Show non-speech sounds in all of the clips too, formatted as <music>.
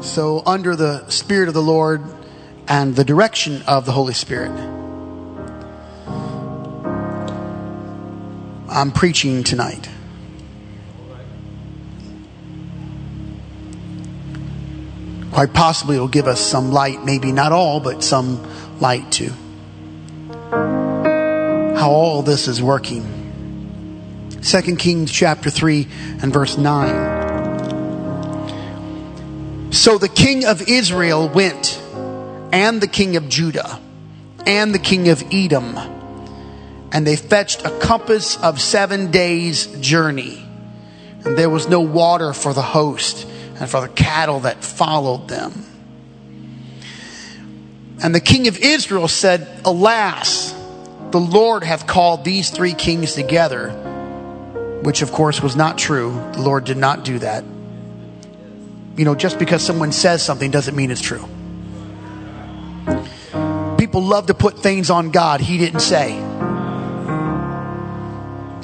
So, under the Spirit of the Lord and the direction of the Holy Spirit, I'm preaching tonight. Quite possibly, it'll give us some light, maybe not all, but some light to how all this is working. 2 Kings chapter 3 and verse 9. So the king of Israel went, and the king of Judah, and the king of Edom, and they fetched a compass of seven days' journey. And there was no water for the host and for the cattle that followed them. And the king of Israel said, Alas, the Lord hath called these three kings together, which of course was not true. The Lord did not do that. You know, just because someone says something doesn't mean it's true. People love to put things on God He didn't say.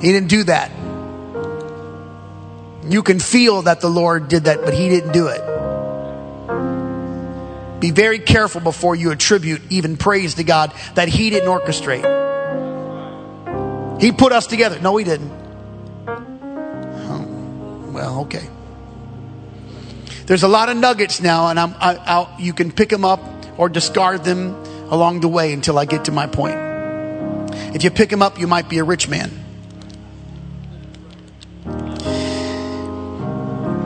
He didn't do that. You can feel that the Lord did that, but He didn't do it. Be very careful before you attribute even praise to God that He didn't orchestrate. He put us together. No, He didn't. Oh, well, okay. There's a lot of nuggets now, and I'm, I, I'll, you can pick them up or discard them along the way until I get to my point. If you pick them up, you might be a rich man.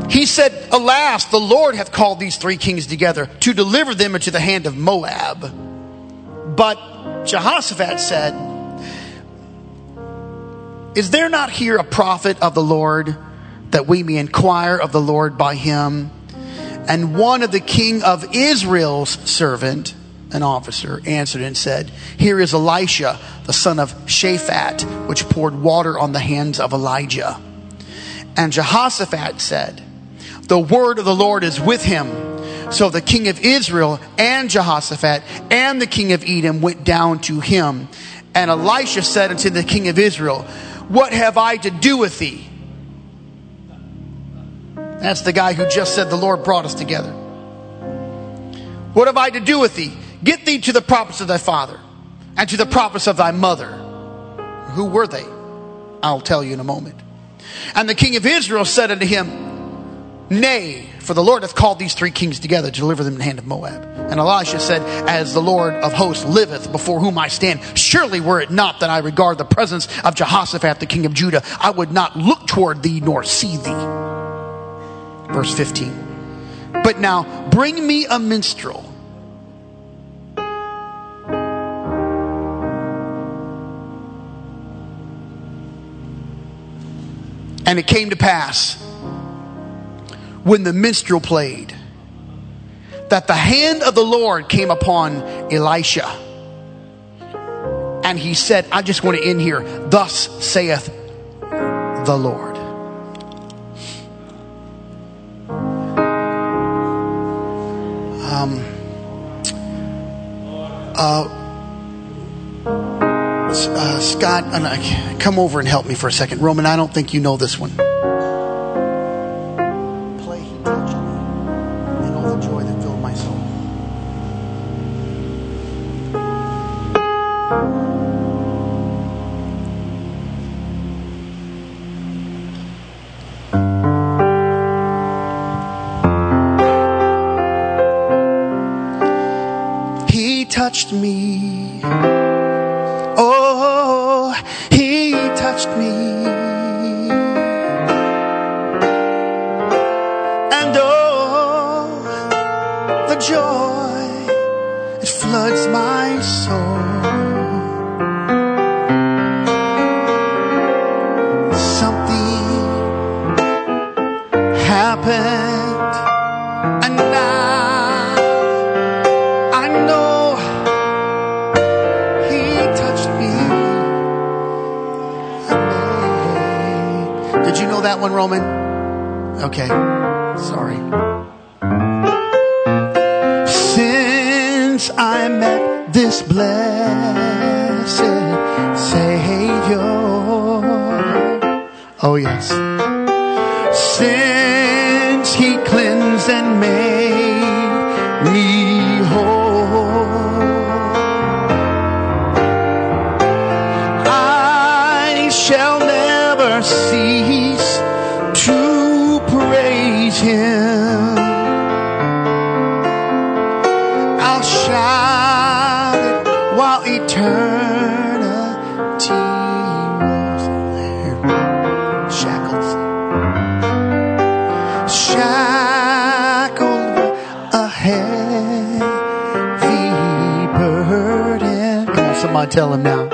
He said, Alas, the Lord hath called these three kings together to deliver them into the hand of Moab. But Jehoshaphat said, Is there not here a prophet of the Lord that we may inquire of the Lord by him? And one of the king of Israel's servant, an officer, answered and said, Here is Elisha, the son of Shaphat, which poured water on the hands of Elijah. And Jehoshaphat said, the word of the Lord is with him. So the king of Israel and Jehoshaphat and the king of Edom went down to him. And Elisha said unto the king of Israel, What have I to do with thee? That's the guy who just said the Lord brought us together. What have I to do with thee? Get thee to the prophets of thy father and to the prophets of thy mother. Who were they? I'll tell you in a moment. And the king of Israel said unto him, Nay, for the Lord hath called these three kings together to deliver them in the hand of Moab. And Elisha said, As the Lord of hosts liveth, before whom I stand, surely were it not that I regard the presence of Jehoshaphat, the king of Judah, I would not look toward thee nor see thee. Verse 15. But now bring me a minstrel. And it came to pass when the minstrel played that the hand of the Lord came upon Elisha. And he said, I just want to end here. Thus saith the Lord. Uh, uh, Scott, come over and help me for a second. Roman, I don't think you know this one. Touched me. Oh, he touched me. And oh, the joy, it floods my soul. Roman? Okay. Sorry. Since I met this blessed Savior. Oh, yes. Since He cleansed and made tell him now.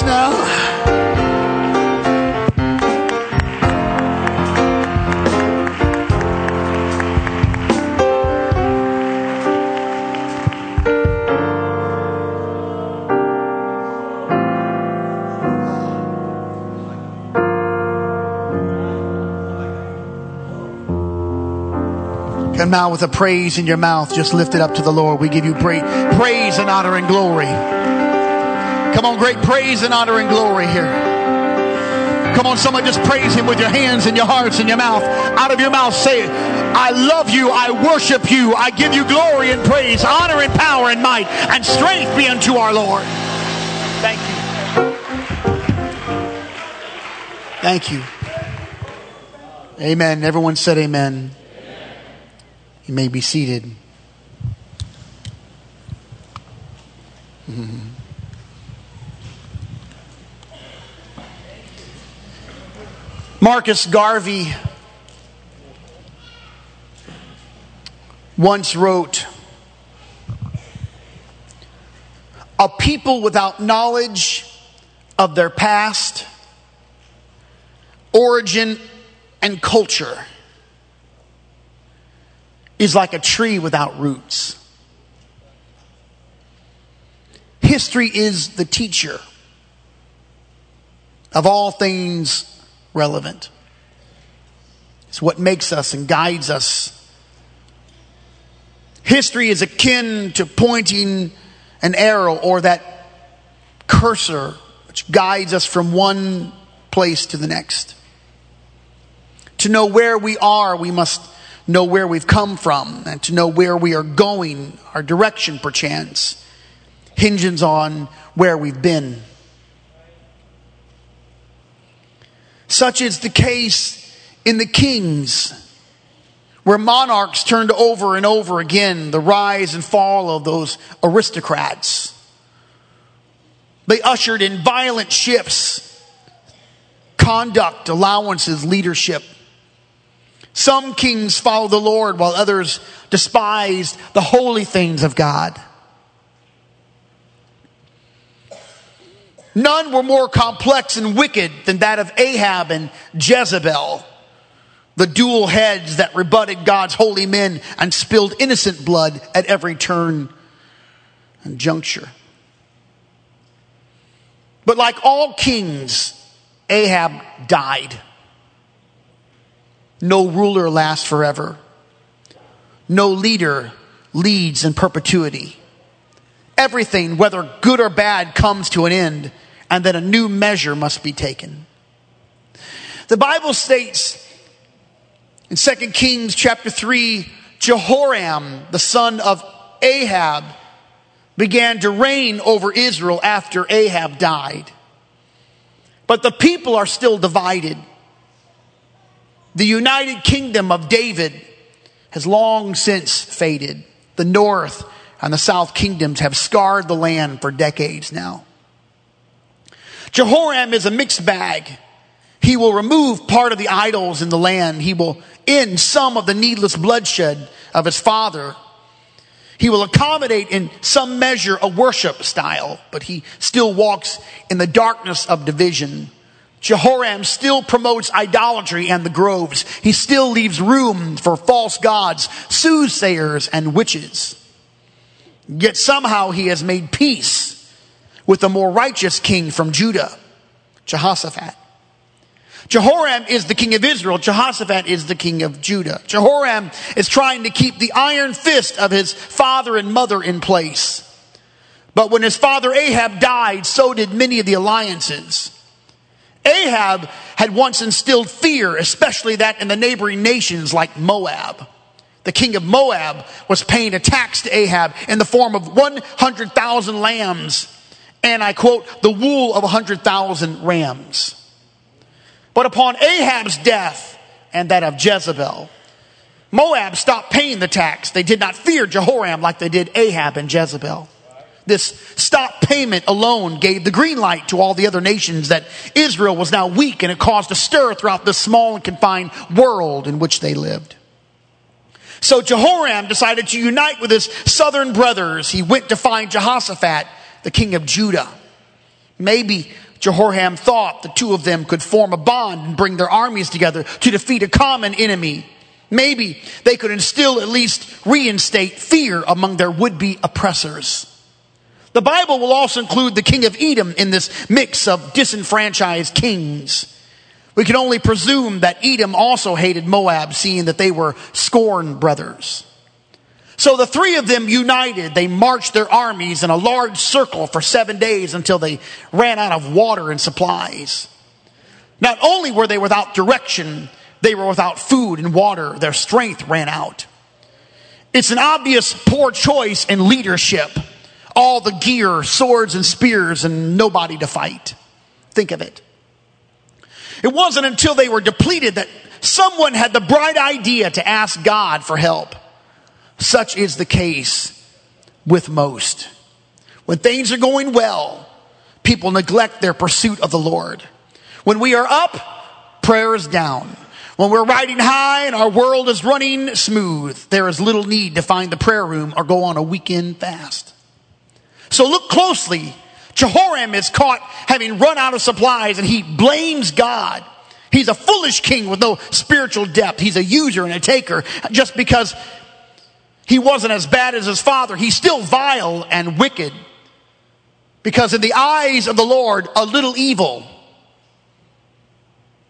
Jesus now. Come now with a praise in your mouth. Just lift it up to the Lord. We give you pra- praise and honor and glory. Come on, great praise and honor and glory here. Come on, someone just praise Him with your hands and your hearts and your mouth. Out of your mouth, say it. I love you. I worship you. I give you glory and praise, honor and power and might, and strength be unto our Lord. Thank you. Thank you. Amen. Everyone said amen. You may be seated. Mhm. Marcus Garvey once wrote A people without knowledge of their past, origin, and culture is like a tree without roots. History is the teacher of all things relevant. It's what makes us and guides us. History is akin to pointing an arrow or that cursor which guides us from one place to the next. To know where we are, we must know where we've come from, and to know where we are going, our direction perchance, hinges on where we've been. Such is the case in the kings, where monarchs turned over and over again the rise and fall of those aristocrats. They ushered in violent shifts conduct, allowances, leadership. Some kings follow the Lord while others despised the holy things of God. None were more complex and wicked than that of Ahab and Jezebel, the dual heads that rebutted God's holy men and spilled innocent blood at every turn and juncture. But like all kings, Ahab died. No ruler lasts forever. No leader leads in perpetuity. Everything, whether good or bad, comes to an end, and that a new measure must be taken. The Bible states in 2 Kings chapter 3, Jehoram, the son of Ahab, began to reign over Israel after Ahab died. But the people are still divided. The United Kingdom of David has long since faded. The north and the south kingdoms have scarred the land for decades now. Jehoram is a mixed bag. He will remove part of the idols in the land. He will end some of the needless bloodshed of his father. He will accommodate in some measure a worship style, but he still walks in the darkness of division. Jehoram still promotes idolatry and the groves. He still leaves room for false gods, soothsayers, and witches. Yet somehow he has made peace with the more righteous king from Judah, Jehoshaphat. Jehoram is the king of Israel. Jehoshaphat is the king of Judah. Jehoram is trying to keep the iron fist of his father and mother in place. But when his father Ahab died, so did many of the alliances. Ahab had once instilled fear, especially that in the neighboring nations like Moab. The king of Moab was paying a tax to Ahab in the form of 100,000 lambs and I quote, the wool of a 100,000 rams. But upon Ahab's death and that of Jezebel, Moab stopped paying the tax. They did not fear Jehoram like they did Ahab and Jezebel. This stop payment alone gave the green light to all the other nations that Israel was now weak and it caused a stir throughout the small and confined world in which they lived. So Jehoram decided to unite with his southern brothers. He went to find Jehoshaphat, the king of Judah. Maybe Jehoram thought the two of them could form a bond and bring their armies together to defeat a common enemy. Maybe they could instill at least reinstate fear among their would-be oppressors. The Bible will also include the king of Edom in this mix of disenfranchised kings. We can only presume that Edom also hated Moab, seeing that they were scorned brothers. So the three of them united. They marched their armies in a large circle for seven days until they ran out of water and supplies. Not only were they without direction, they were without food and water. Their strength ran out. It's an obvious poor choice in leadership all the gear, swords and spears, and nobody to fight. Think of it. It wasn't until they were depleted that someone had the bright idea to ask God for help. Such is the case with most. When things are going well, people neglect their pursuit of the Lord. When we are up, prayer is down. When we're riding high and our world is running smooth, there is little need to find the prayer room or go on a weekend fast. So look closely. Jehoram is caught having run out of supplies and he blames God. He's a foolish king with no spiritual depth. He's a user and a taker just because he wasn't as bad as his father. He's still vile and wicked. Because in the eyes of the Lord, a little evil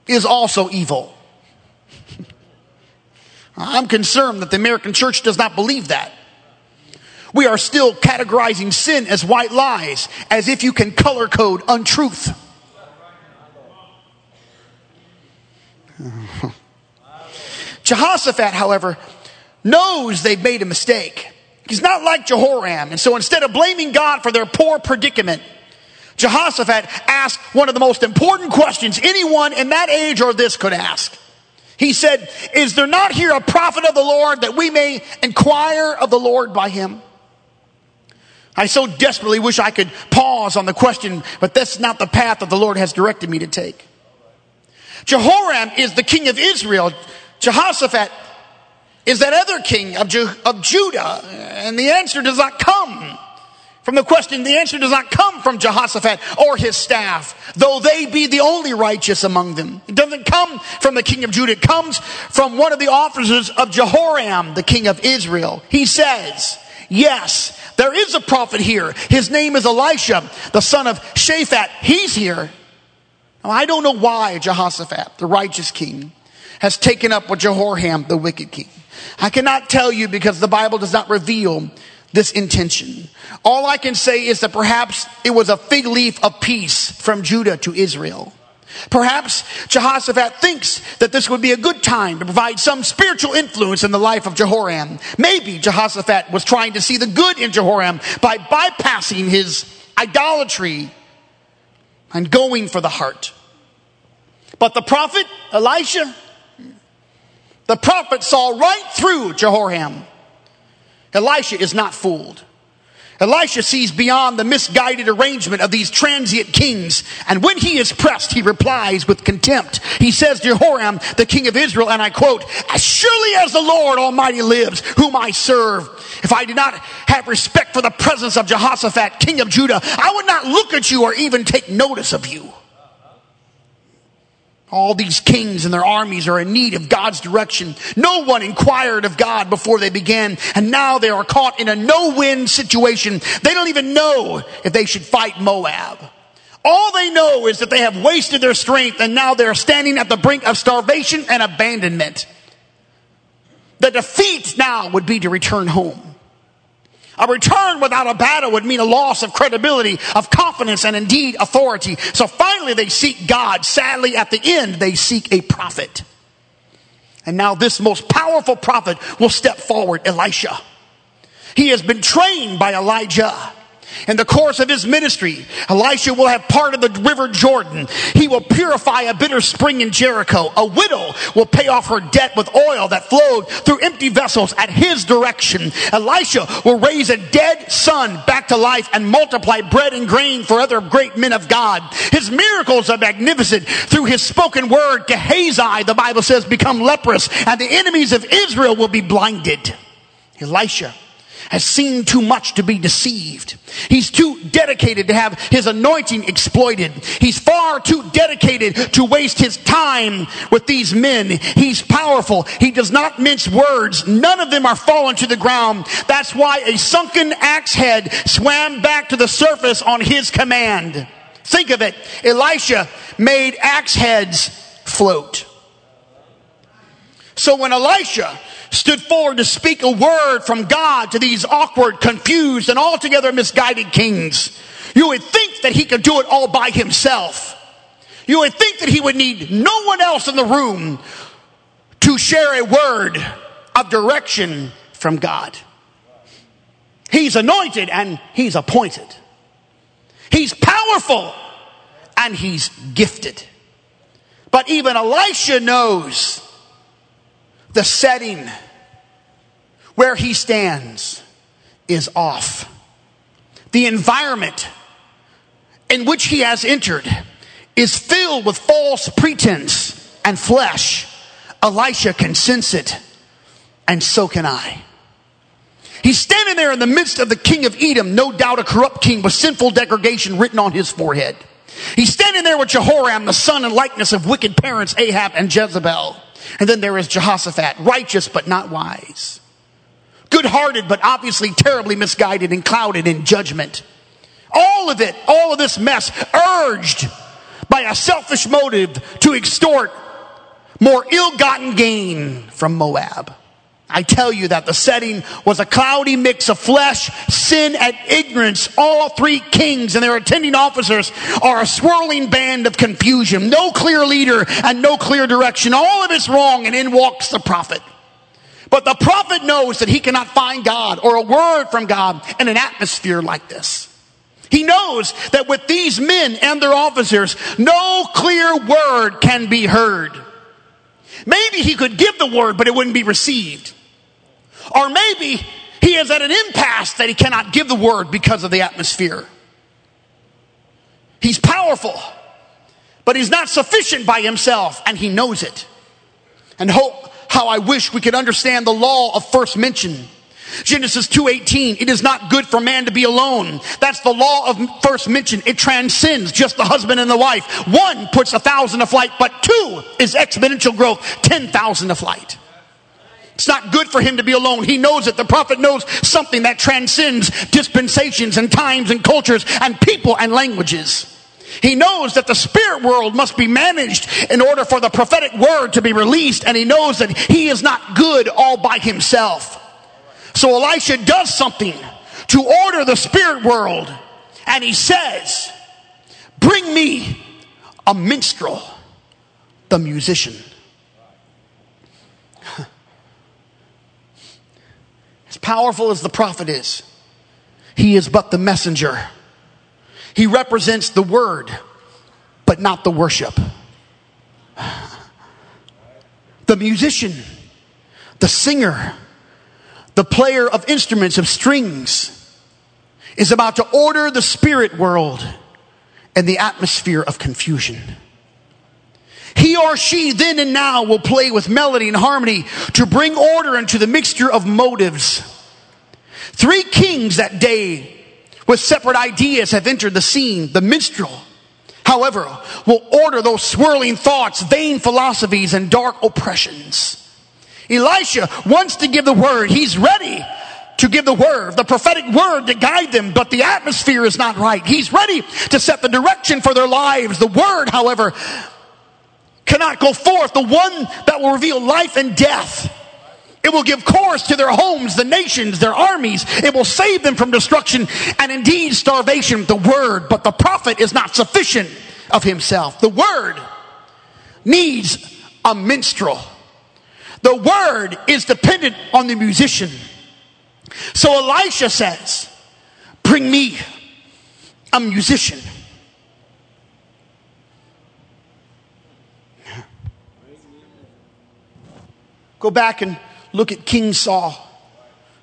is also evil. <laughs> I'm concerned that the American church does not believe that. We are still categorizing sin as white lies, as if you can color code untruth. <laughs> Jehoshaphat, however, knows they've made a mistake. He's not like Jehoram. And so instead of blaming God for their poor predicament, Jehoshaphat asked one of the most important questions anyone in that age or this could ask. He said, Is there not here a prophet of the Lord that we may inquire of the Lord by him? I so desperately wish I could pause on the question, but that's not the path that the Lord has directed me to take. Jehoram is the king of Israel. Jehoshaphat is that other king of, Ju- of Judah. And the answer does not come from the question. The answer does not come from Jehoshaphat or his staff, though they be the only righteous among them. It doesn't come from the king of Judah. It comes from one of the officers of Jehoram, the king of Israel. He says, yes, there is a prophet here. His name is Elisha, the son of Shaphat. He's here. Now, I don't know why Jehoshaphat, the righteous king, has taken up with Jehoram, the wicked king. I cannot tell you because the Bible does not reveal this intention. All I can say is that perhaps it was a fig leaf of peace from Judah to Israel. Perhaps Jehoshaphat thinks that this would be a good time to provide some spiritual influence in the life of Jehoram. Maybe Jehoshaphat was trying to see the good in Jehoram by bypassing his idolatry and going for the heart. But the prophet, Elisha, the prophet saw right through Jehoram. Elisha is not fooled. Elisha sees beyond the misguided arrangement of these transient kings, and when he is pressed, he replies with contempt. He says, Jehoram, the king of Israel, and I quote, As surely as the Lord Almighty lives, whom I serve, if I did not have respect for the presence of Jehoshaphat, king of Judah, I would not look at you or even take notice of you. All these kings and their armies are in need of God's direction. No one inquired of God before they began, and now they are caught in a no-win situation. They don't even know if they should fight Moab. All they know is that they have wasted their strength and now they're standing at the brink of starvation and abandonment. The defeat now would be to return home. A return without a battle would mean a loss of credibility, of confidence, and indeed authority. So finally they seek God. Sadly, at the end, they seek a prophet. And now this most powerful prophet will step forward, Elisha. He has been trained by Elijah. In the course of his ministry, Elisha will have part of the river Jordan. He will purify a bitter spring in Jericho. A widow will pay off her debt with oil that flowed through empty vessels at his direction. Elisha will raise a dead son back to life and multiply bread and grain for other great men of God. His miracles are magnificent. Through his spoken word, Gehazi, the Bible says, become leprous and the enemies of Israel will be blinded. Elisha has seen too much to be deceived. He's too dedicated to have his anointing exploited. He's far too dedicated to waste his time with these men. He's powerful. He does not mince words. None of them are fallen to the ground. That's why a sunken axe head swam back to the surface on his command. Think of it. Elisha made axe heads float. So when Elisha stood forward to speak a word from God to these awkward, confused, and altogether misguided kings. You would think that he could do it all by himself. You would think that he would need no one else in the room to share a word of direction from God. He's anointed and he's appointed. He's powerful and he's gifted. But even Elisha knows the setting where he stands is off. The environment in which he has entered is filled with false pretense and flesh. Elisha can sense it, and so can I. He's standing there in the midst of the king of Edom, no doubt a corrupt king with sinful degradation written on his forehead. He's standing there with Jehoram, the son and likeness of wicked parents Ahab and Jezebel. And then there is Jehoshaphat, righteous but not wise. Good hearted but obviously terribly misguided and clouded in judgment. All of it, all of this mess, urged by a selfish motive to extort more ill gotten gain from Moab. I tell you that the setting was a cloudy mix of flesh, sin, and ignorance. All three kings and their attending officers are a swirling band of confusion. No clear leader and no clear direction. All of it's wrong and in walks the prophet. But the prophet knows that he cannot find God or a word from God in an atmosphere like this. He knows that with these men and their officers, no clear word can be heard. Maybe he could give the word, but it wouldn't be received. Or maybe he is at an impasse that he cannot give the word because of the atmosphere. He's powerful, But he's not sufficient by himself, and he knows it. And hope how I wish we could understand the law of first mention. Genesis 2:18 It is not good for man to be alone. That's the law of first mention. It transcends just the husband and the wife. One puts a thousand to flight, but two is exponential growth, 10,000 to flight. It's not good for him to be alone. He knows it. The prophet knows something that transcends dispensations and times and cultures and people and languages. He knows that the spirit world must be managed in order for the prophetic word to be released, and he knows that he is not good all by himself. So Elisha does something to order the spirit world, and he says, Bring me a minstrel, the musician. <laughs> Powerful as the prophet is, he is but the messenger. He represents the word, but not the worship. The musician, the singer, the player of instruments, of strings, is about to order the spirit world and the atmosphere of confusion. He or she then and now will play with melody and harmony to bring order into the mixture of motives. Three kings that day with separate ideas have entered the scene. The minstrel, however, will order those swirling thoughts, vain philosophies, and dark oppressions. Elisha wants to give the word. He's ready to give the word, the prophetic word to guide them, but the atmosphere is not right. He's ready to set the direction for their lives. The word, however, cannot go forth. The one that will reveal life and death. It will give course to their homes, the nations, their armies. It will save them from destruction and indeed starvation. The word, but the prophet is not sufficient of himself. The word needs a minstrel. The word is dependent on the musician. So Elisha says, Bring me a musician. Go back and look at King Saul.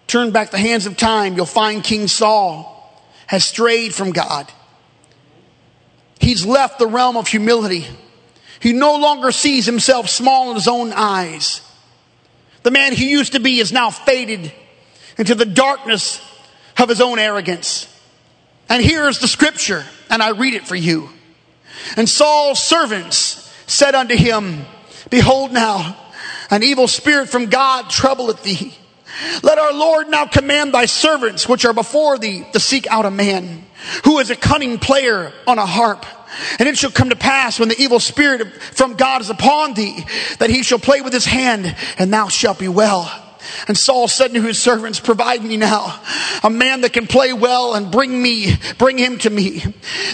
Turn back the hands of time, you'll find King Saul has strayed from God. He's left the realm of humility. He no longer sees himself small in his own eyes. The man he used to be is now faded into the darkness of his own arrogance. And here is the scripture, and I read it for you. And Saul's servants said unto him, Behold now, an evil spirit from God troubleth thee. Let our Lord now command thy servants which are before thee to seek out a man who is a cunning player on a harp and it shall come to pass when the evil spirit from God is upon thee that he shall play with his hand and thou shalt be well. And Saul said to his servants, provide me now a man that can play well and bring me, bring him to me.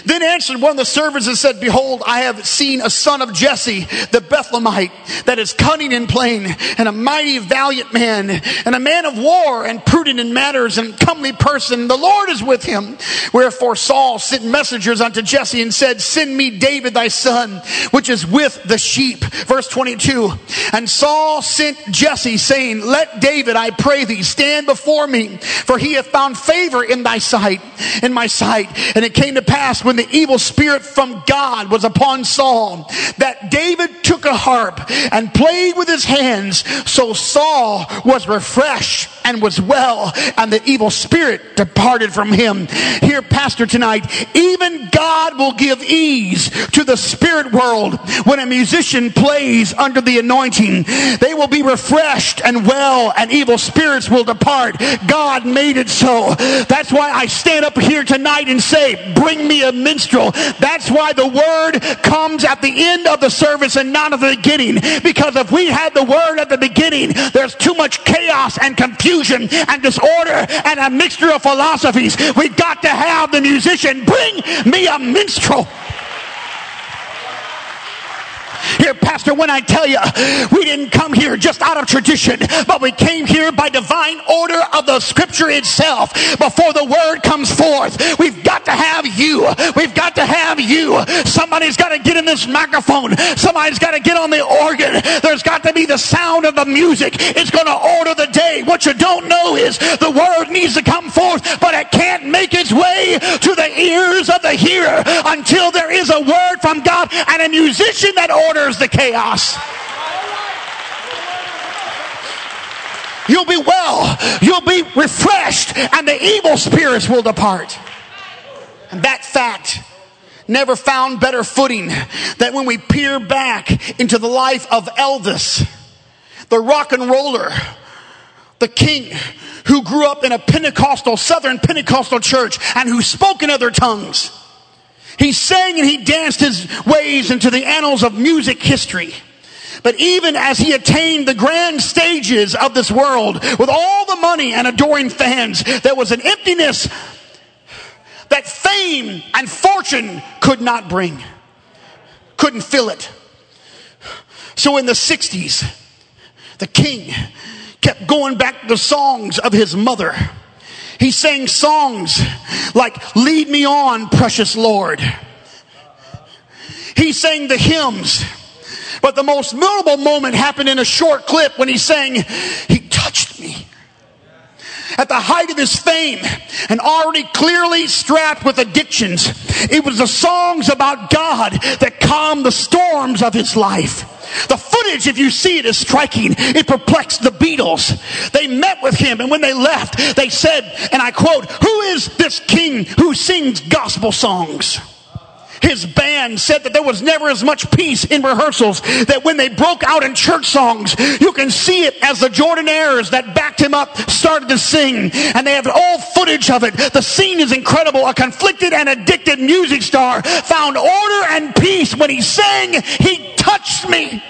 Then answered one of the servants and said, behold, I have seen a son of Jesse, the Bethlehemite, that is cunning in playing and a mighty valiant man and a man of war and prudent in matters and comely person. The Lord is with him. Wherefore Saul sent messengers unto Jesse and said, send me David thy son, which is with the sheep. Verse 22. And Saul sent Jesse saying, let David, I pray thee, stand before me, for he hath found favor in thy sight, in my sight. And it came to pass when the evil spirit from God was upon Saul, that David took a harp and played with his hands. So Saul was refreshed and was well, and the evil spirit departed from him. Here, Pastor, tonight, even God will give ease to the spirit world when a musician plays under the anointing. They will be refreshed and well and evil spirits will depart. God made it so. That's why I stand up here tonight and say, bring me a minstrel. That's why the word comes at the end of the service and not at the beginning. Because if we had the word at the beginning, there's too much chaos and confusion and disorder and a mixture of philosophies. We've got to have the musician bring me a minstrel. Here, Pastor, when I tell you we didn't come here just out of tradition, but we came here by divine order of the scripture itself. Before the word comes forth, we've got to have you. We've got to have you. Somebody's got to get in this microphone. Somebody's got to get on the organ. There's got to be the sound of the music. It's going to order the day. What you don't know is the word needs to come forth, but it can't make its way to the ears of the hearer until there is a word from God and a musician that orders the chaos. You'll be well. You'll be refreshed, and the evil spirits will depart. And that fact never found better footing than when we peer back into the life of Elvis, the rock and roller, the king who grew up in a Pentecostal, Southern Pentecostal church and who spoke in other tongues. He sang and he danced his ways into the annals of music history. But even as he attained the grand stages of this world with all the money and adoring fans, there was an emptiness that fame and fortune could not bring, couldn't fill it. So in the 60s, the king kept going back to the songs of his mother. He sang songs like, Lead Me On, Precious Lord. He sang the hymns. But the most memorable moment happened in a short clip when he sang, He. At the height of his fame and already clearly strapped with addictions, it was the songs about God that calmed the storms of his life. The footage, if you see it, is striking. It perplexed the Beatles. They met with him, and when they left, they said, and I quote, Who is this king who sings gospel songs? His band said that there was never as much peace in rehearsals that when they broke out in church songs, you can see it as the Jordanaires that backed him up started to sing. And they have all footage of it. The scene is incredible. A conflicted and addicted music star found order and peace when he sang, He touched me.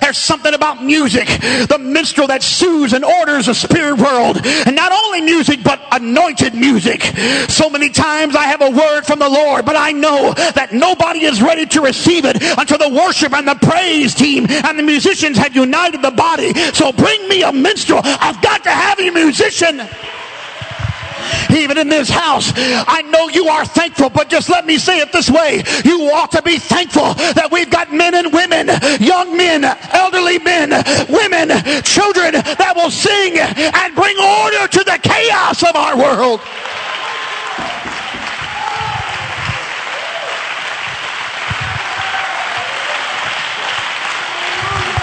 There's something about music, the minstrel that soothes and orders the spirit world. And not only music, but anointed music. So many times I have a word from the Lord, but I know that nobody is ready to receive it until the worship and the praise team and the musicians have united the body. So bring me a minstrel. I've got to have a musician even in this house. I know you are thankful, but just let me say it this way. You ought to be thankful that we've got men and women, young men, elderly men, women, children that will sing and bring order to the chaos of our world.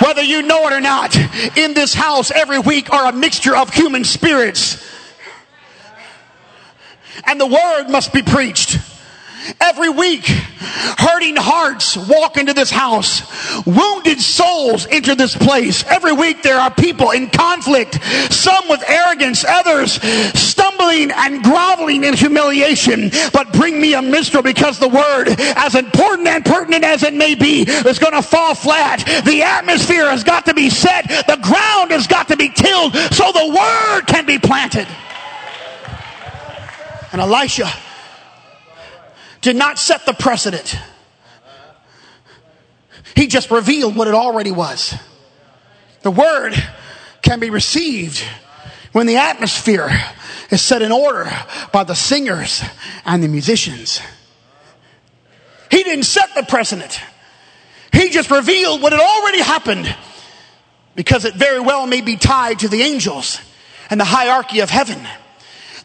Whether you know it or not, in this house every week are a mixture of human spirits and the word must be preached. Every week, hurting hearts walk into this house. Wounded souls enter this place. Every week, there are people in conflict, some with arrogance, others stumbling and groveling in humiliation. But bring me a minstrel because the word, as important and pertinent as it may be, is going to fall flat. The atmosphere has got to be set, the ground has got to be tilled so the word can be planted. And Elisha did not set the precedent. He just revealed what it already was. The word can be received when the atmosphere is set in order by the singers and the musicians. He didn't set the precedent. He just revealed what had already happened because it very well may be tied to the angels and the hierarchy of heaven.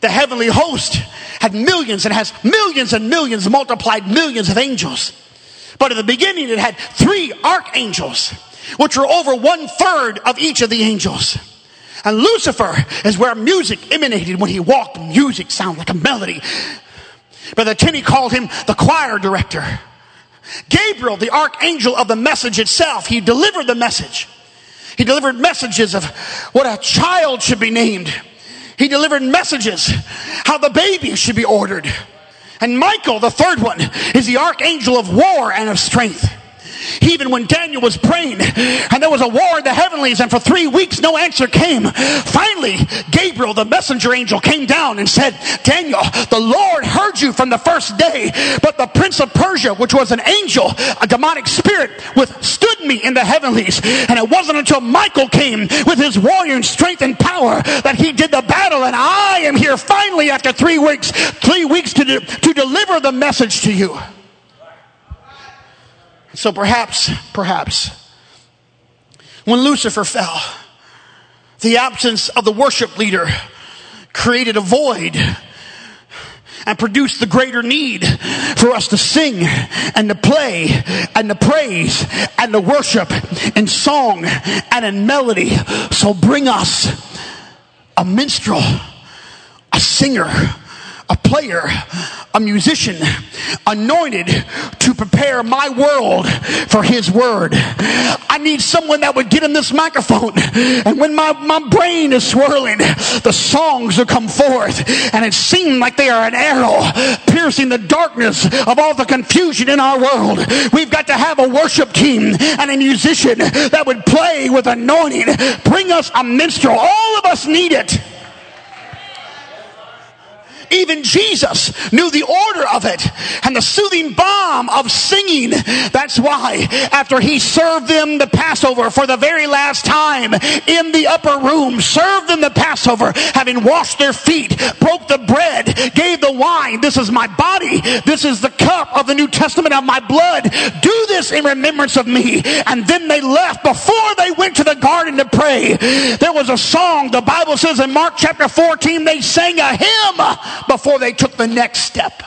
The heavenly host had millions and has millions and millions multiplied millions of angels. But at the beginning, it had three archangels, which were over one third of each of the angels. And Lucifer is where music emanated when he walked. Music sounded like a melody. Brother Tenney called him the choir director. Gabriel, the archangel of the message itself, he delivered the message. He delivered messages of what a child should be named he delivered messages how the baby should be ordered. And Michael, the third one, is the archangel of war and of strength. Even when Daniel was praying and there was a war in the heavenlies and for three weeks no answer came. Finally, Gabriel, the messenger angel, came down and said, Daniel, the Lord heard you from the first day, but the prince of Persia, which was an angel, a demonic spirit, withstood me in the heavenlies. And it wasn't until Michael came with his warrior strength and power that he did the battle. And I am here finally after three weeks, three weeks to, de- to deliver the message to you. So perhaps, perhaps, when Lucifer fell, the absence of the worship leader created a void and produced the greater need for us to sing and to play and to praise and to worship in song and in melody. So bring us a minstrel, a singer, a player, a musician, anointed to prepare my world for his word. I need someone that would get in this microphone and when my, my brain is swirling, the songs will come forth and it seems like they are an arrow piercing the darkness of all the confusion in our world. We've got to have a worship team and a musician that would play with anointing. Bring us a minstrel. All of us need it. Even Jesus knew the order of it and the soothing balm of singing. That's why after he served them the Passover for the very last time in the upper room, served them the Passover, having washed their feet, broke the bread, gave the wine. This is my body. This is the cup of the New Testament of my blood. Do this in remembrance of me. And then they left before they went to the garden to pray. There was a song. The Bible says in Mark chapter 14, they sang a hymn before they took the next step.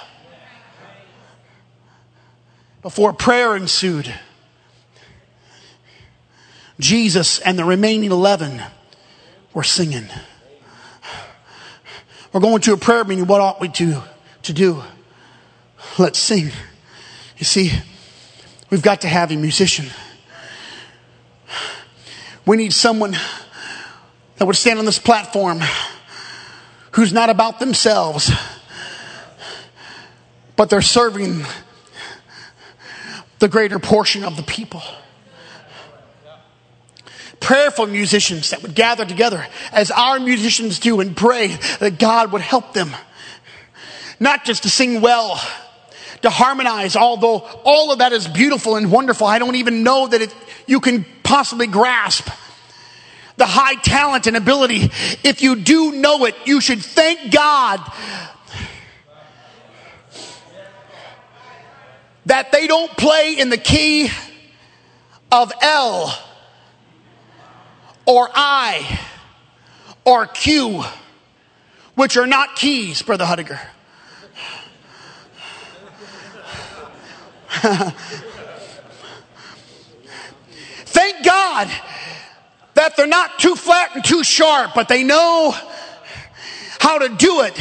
Before prayer ensued, Jesus and the remaining 11 were singing. We're going to a prayer meeting. What ought we to, to do? Let's sing. You see, we've got to have a musician. We need someone that would stand on this platform who's not about themselves, but they're serving the greater portion of the people. Prayerful musicians that would gather together as our musicians do and pray that God would help them. Not just to sing well, to harmonize, although all of that is beautiful and wonderful. I don't even know that it, you can possibly grasp the high talent and ability. If you do know it, you should thank God that they don't play in the key of L or I or Q, which are not keys, Brother Hudiger. <laughs> Thank God that they're not too flat and too sharp, but they know how to do it,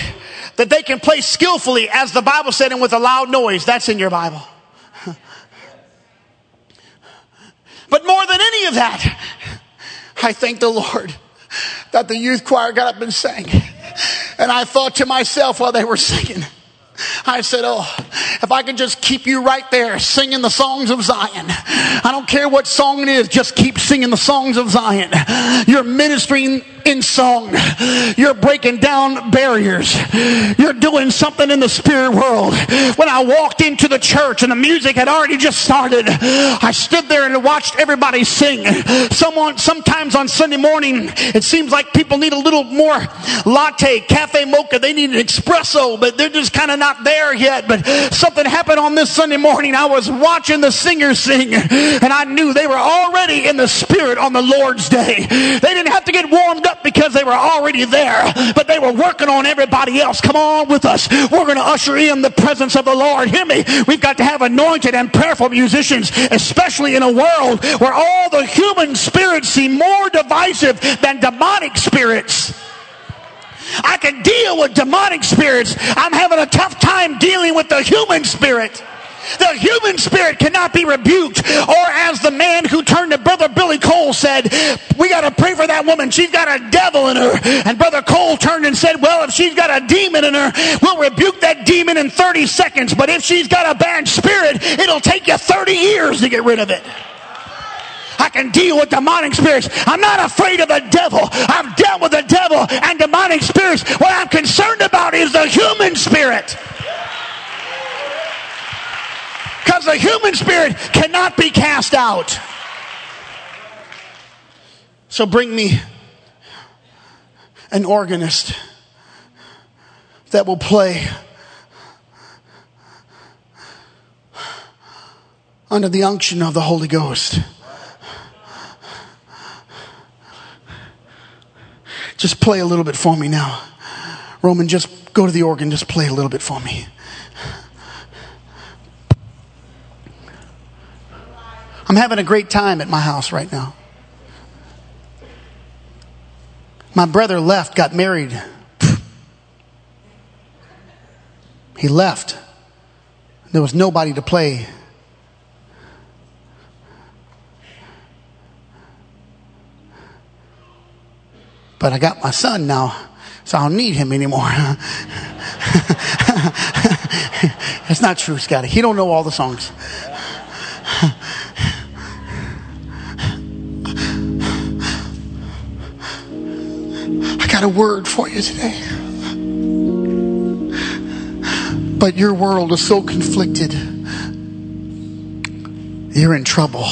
that they can play skillfully, as the Bible said, and with a loud noise. That's in your Bible. but more than any of that, I thank the Lord that the youth choir got up and sang. And I thought to myself while they were singing, I said, Oh, if I can just keep you right there singing the songs of Zion. I don't care what song it is, just keep singing the songs of Zion. You're ministering in song. You're breaking down barriers. You're doing something in the spirit world. When I walked into the church and the music had already just started, I stood there and watched everybody sing. Someone, sometimes on Sunday morning, it seems like people need a little more latte, cafe mocha. They need an espresso, but they're just kind of not there yet. But something happened on this Sunday morning. I was watching the singers sing and I knew they were already in the spirit on the Lord's day. They didn't have to get warmed up because they were already there, but they were working on everybody else. Come on with us. We're going to usher in the presence of the Lord. Hear me. We've got to have anointed and prayerful musicians, especially in a world where all the human spirits seem more divisive than demonic spirits. I can deal with demonic spirits. I'm having a tough time dealing with the human spirit. The human spirit cannot be rebuked. Or as the man who turned to Brother Billy Cole said, we got to pray for that woman. She's got a devil in her. And Brother Cole turned and said, well, if she's got a demon in her, we'll rebuke that demon in 30 seconds. But if she's got a bad spirit, it'll take you 30 years to get rid of it. I can deal with demonic spirits. I'm not afraid of the devil. I've dealt with the devil and demonic spirits. What I'm concerned about is the human spirit. Because the human spirit cannot be cast out. So bring me an organist that will play under the unction of the Holy Ghost. Just play a little bit for me now. Roman, just go to the organ, just play a little bit for me. I'm having a great time at my house right now. My brother left, got married. He left. There was nobody to play But I got my son now, so I don't need him anymore. <laughs> That's not true, Scotty. He don't know all the songs. Got a word for you today. But your world is so conflicted. You're in trouble.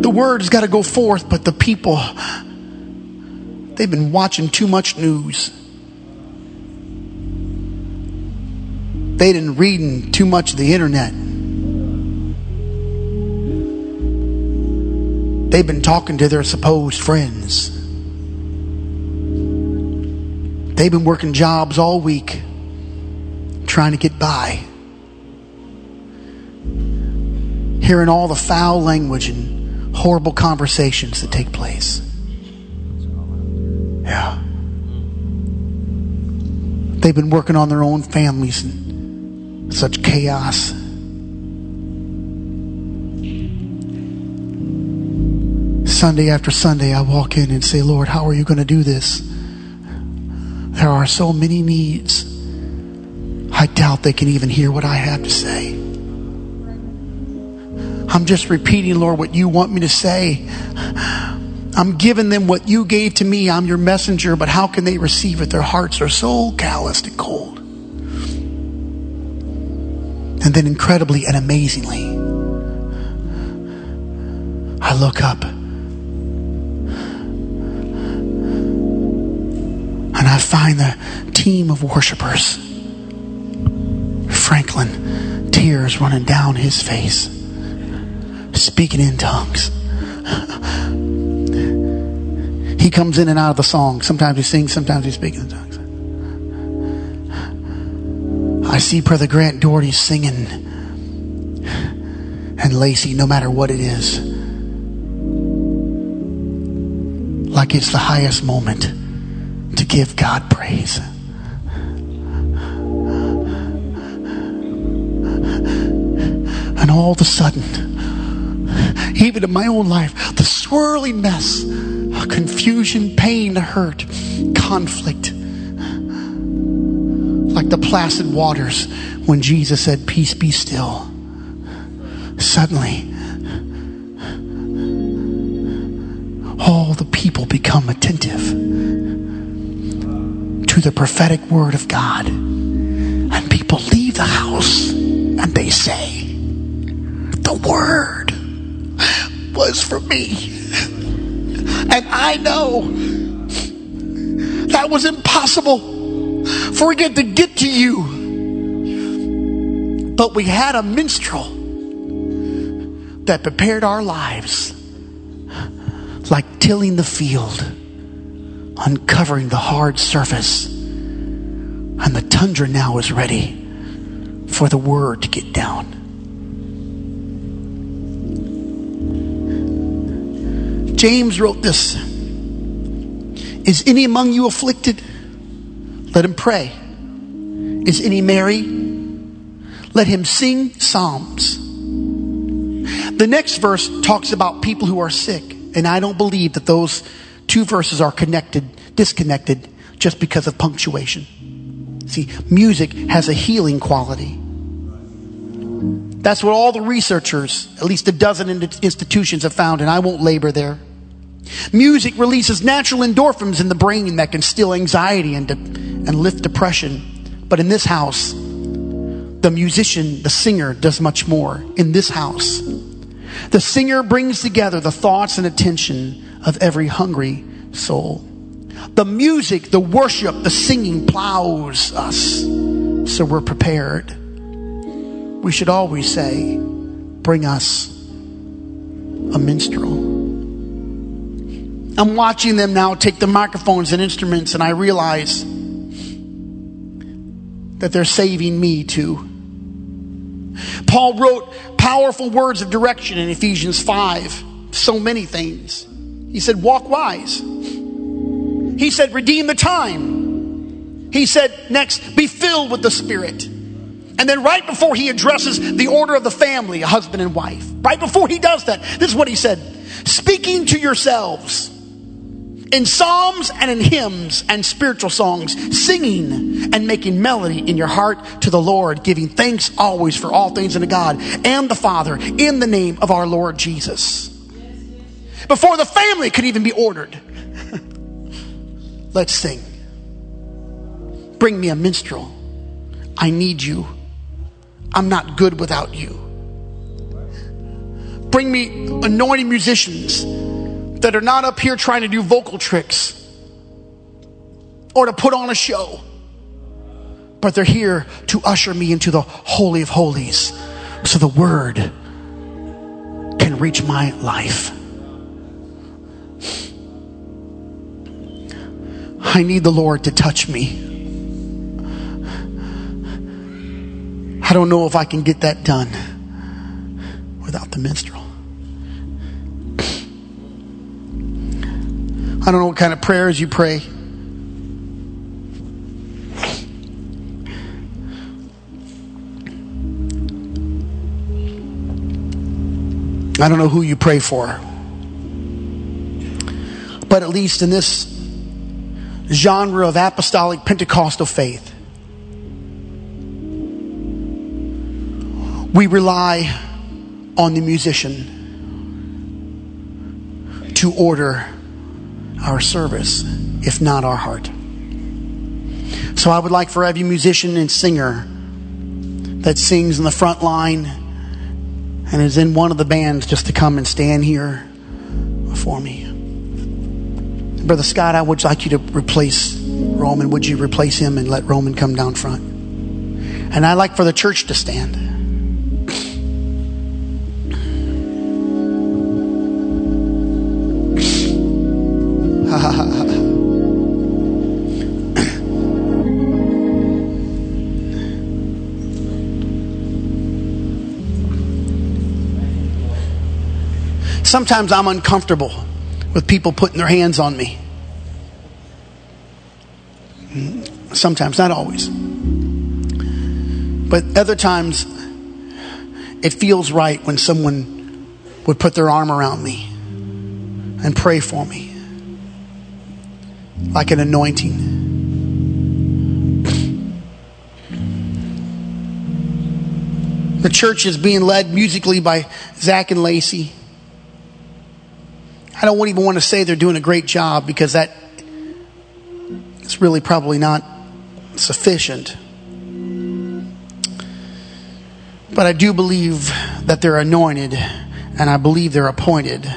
The word's got to go forth, but the people, they've been watching too much news. They've been reading too much of the internet. They've been talking to their supposed friends. They've been working jobs all week trying to get by. Hearing all the foul language and horrible conversations that take place. Yeah. They've been working on their own families in such chaos. Sunday after Sunday, I walk in and say, Lord, how are you going to do this? There are so many needs. I doubt they can even hear what I have to say. I'm just repeating, Lord, what you want me to say. I'm giving them what you gave to me. I'm your messenger, but how can they receive it? Their hearts are so calloused and cold. And then, incredibly and amazingly, I look up find the team of worshipers. Franklin, tears running down his face speaking in tongues. He comes in and out of the song. Sometimes he sings, sometimes he speaks in tongues. I see Brother Grant Doherty singing and Lacey, no matter what it is, like it's the highest moment to give God praise. And all of a sudden, even in my own life, the swirling mess of confusion, pain, hurt, conflict. Like the placid waters when Jesus said, Peace be still. Suddenly, all the people become attentive the prophetic word of God. And people leave the house and they say, The word was for me. And I know that was impossible for it to get to you. But we had a minstrel that prepared our lives like tilling the field, uncovering the hard surface. And the tundra now is ready for the word to get down. James wrote this Is any among you afflicted? Let him pray. Is any merry? Let him sing psalms. The next verse talks about people who are sick, and I don't believe that those two verses are connected, disconnected, just because of punctuation. See, music has a healing quality. That's what all the researchers, at least a dozen institutions, have found, and I won't labor there. Music releases natural endorphins in the brain that can still anxiety and, and lift depression. But in this house, the musician, the singer, does much more. In this house, the singer brings together the thoughts and attention of every hungry soul. The music, the worship, the singing plows us so we're prepared we should always say, Bring us a minstrel. I'm watching them now take the microphones and instruments, and I realize that they're saving me too. Paul wrote powerful words of direction in Ephesians 5, so many things. He said, Walk wise. He said, Redeem the time. He said, Next, be filled with the Spirit. And then, right before he addresses the order of the family, a husband and wife, right before he does that, this is what he said speaking to yourselves in psalms and in hymns and spiritual songs, singing and making melody in your heart to the Lord, giving thanks always for all things unto God and the Father in the name of our Lord Jesus. Before the family could even be ordered, let's sing. Bring me a minstrel. I need you. I'm not good without you. Bring me anointing musicians that are not up here trying to do vocal tricks or to put on a show, but they're here to usher me into the Holy of Holies so the Word can reach my life. I need the Lord to touch me. I don't know if I can get that done without the minstrel. I don't know what kind of prayers you pray. I don't know who you pray for. But at least in this genre of apostolic Pentecostal faith, we rely on the musician to order our service, if not our heart. So I would like for every musician and singer that sings in the front line and is in one of the bands just to come and stand here before me. Brother Scott, I would like you to replace Roman. Would you replace him and let Roman come down front? And I'd like for the church to stand. <laughs> Sometimes I'm uncomfortable with people putting their hands on me. Sometimes, not always. But other times, it feels right when someone would put their arm around me and pray for me like an anointing. The church is being led musically by Zach and Lacey. I don't even want to say they're doing a great job because that is really probably not sufficient. But I do believe that they're anointed and I believe they're appointed.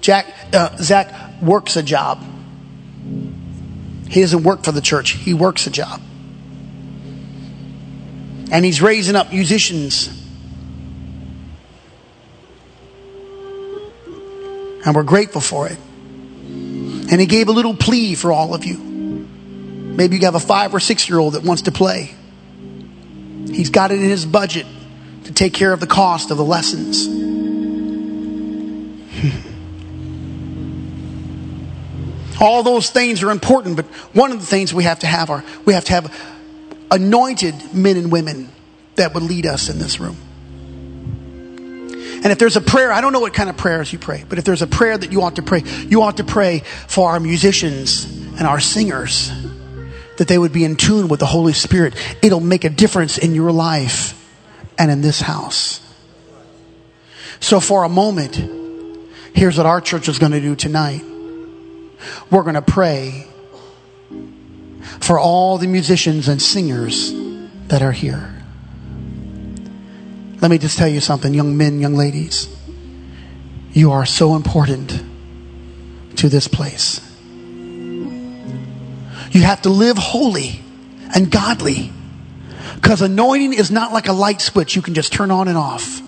Jack, uh, Zach works a job. He doesn't work for the church, he works a job. And he's raising up musicians And we're grateful for it. And he gave a little plea for all of you. Maybe you have a five or six year old that wants to play. He's got it in his budget to take care of the cost of the lessons. Hmm. All those things are important, but one of the things we have to have are we have to have anointed men and women that would lead us in this room. And if there's a prayer, I don't know what kind of prayers you pray, but if there's a prayer that you ought to pray, you ought to pray for our musicians and our singers that they would be in tune with the Holy Spirit. It'll make a difference in your life and in this house. So, for a moment, here's what our church is going to do tonight we're going to pray for all the musicians and singers that are here. Let me just tell you something, young men, young ladies. You are so important to this place. You have to live holy and godly because anointing is not like a light switch you can just turn on and off.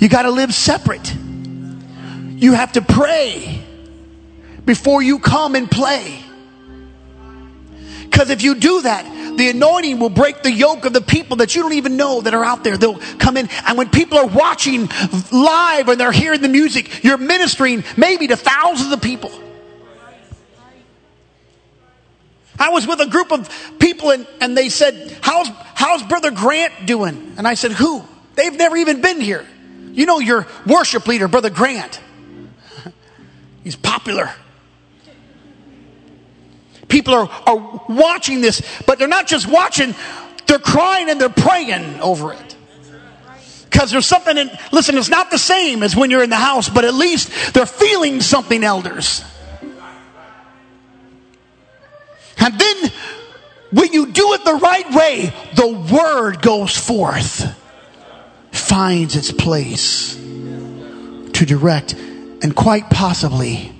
You got to live separate. You have to pray before you come and play. Because if you do that, the anointing will break the yoke of the people that you don't even know that are out there. They'll come in, and when people are watching live and they're hearing the music, you're ministering maybe to thousands of people. I was with a group of people and, and they said, how's, how's Brother Grant doing? And I said, Who? They've never even been here. You know your worship leader, Brother Grant. He's popular. People are, are watching this, but they're not just watching, they're crying and they're praying over it. Because there's something in, listen, it's not the same as when you're in the house, but at least they're feeling something, elders. And then when you do it the right way, the word goes forth, finds its place to direct, and quite possibly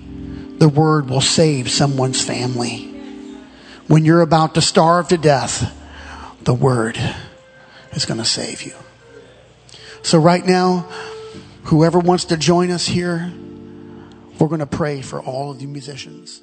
the word will save someone's family. When you're about to starve to death, the word is going to save you. So, right now, whoever wants to join us here, we're going to pray for all of you musicians.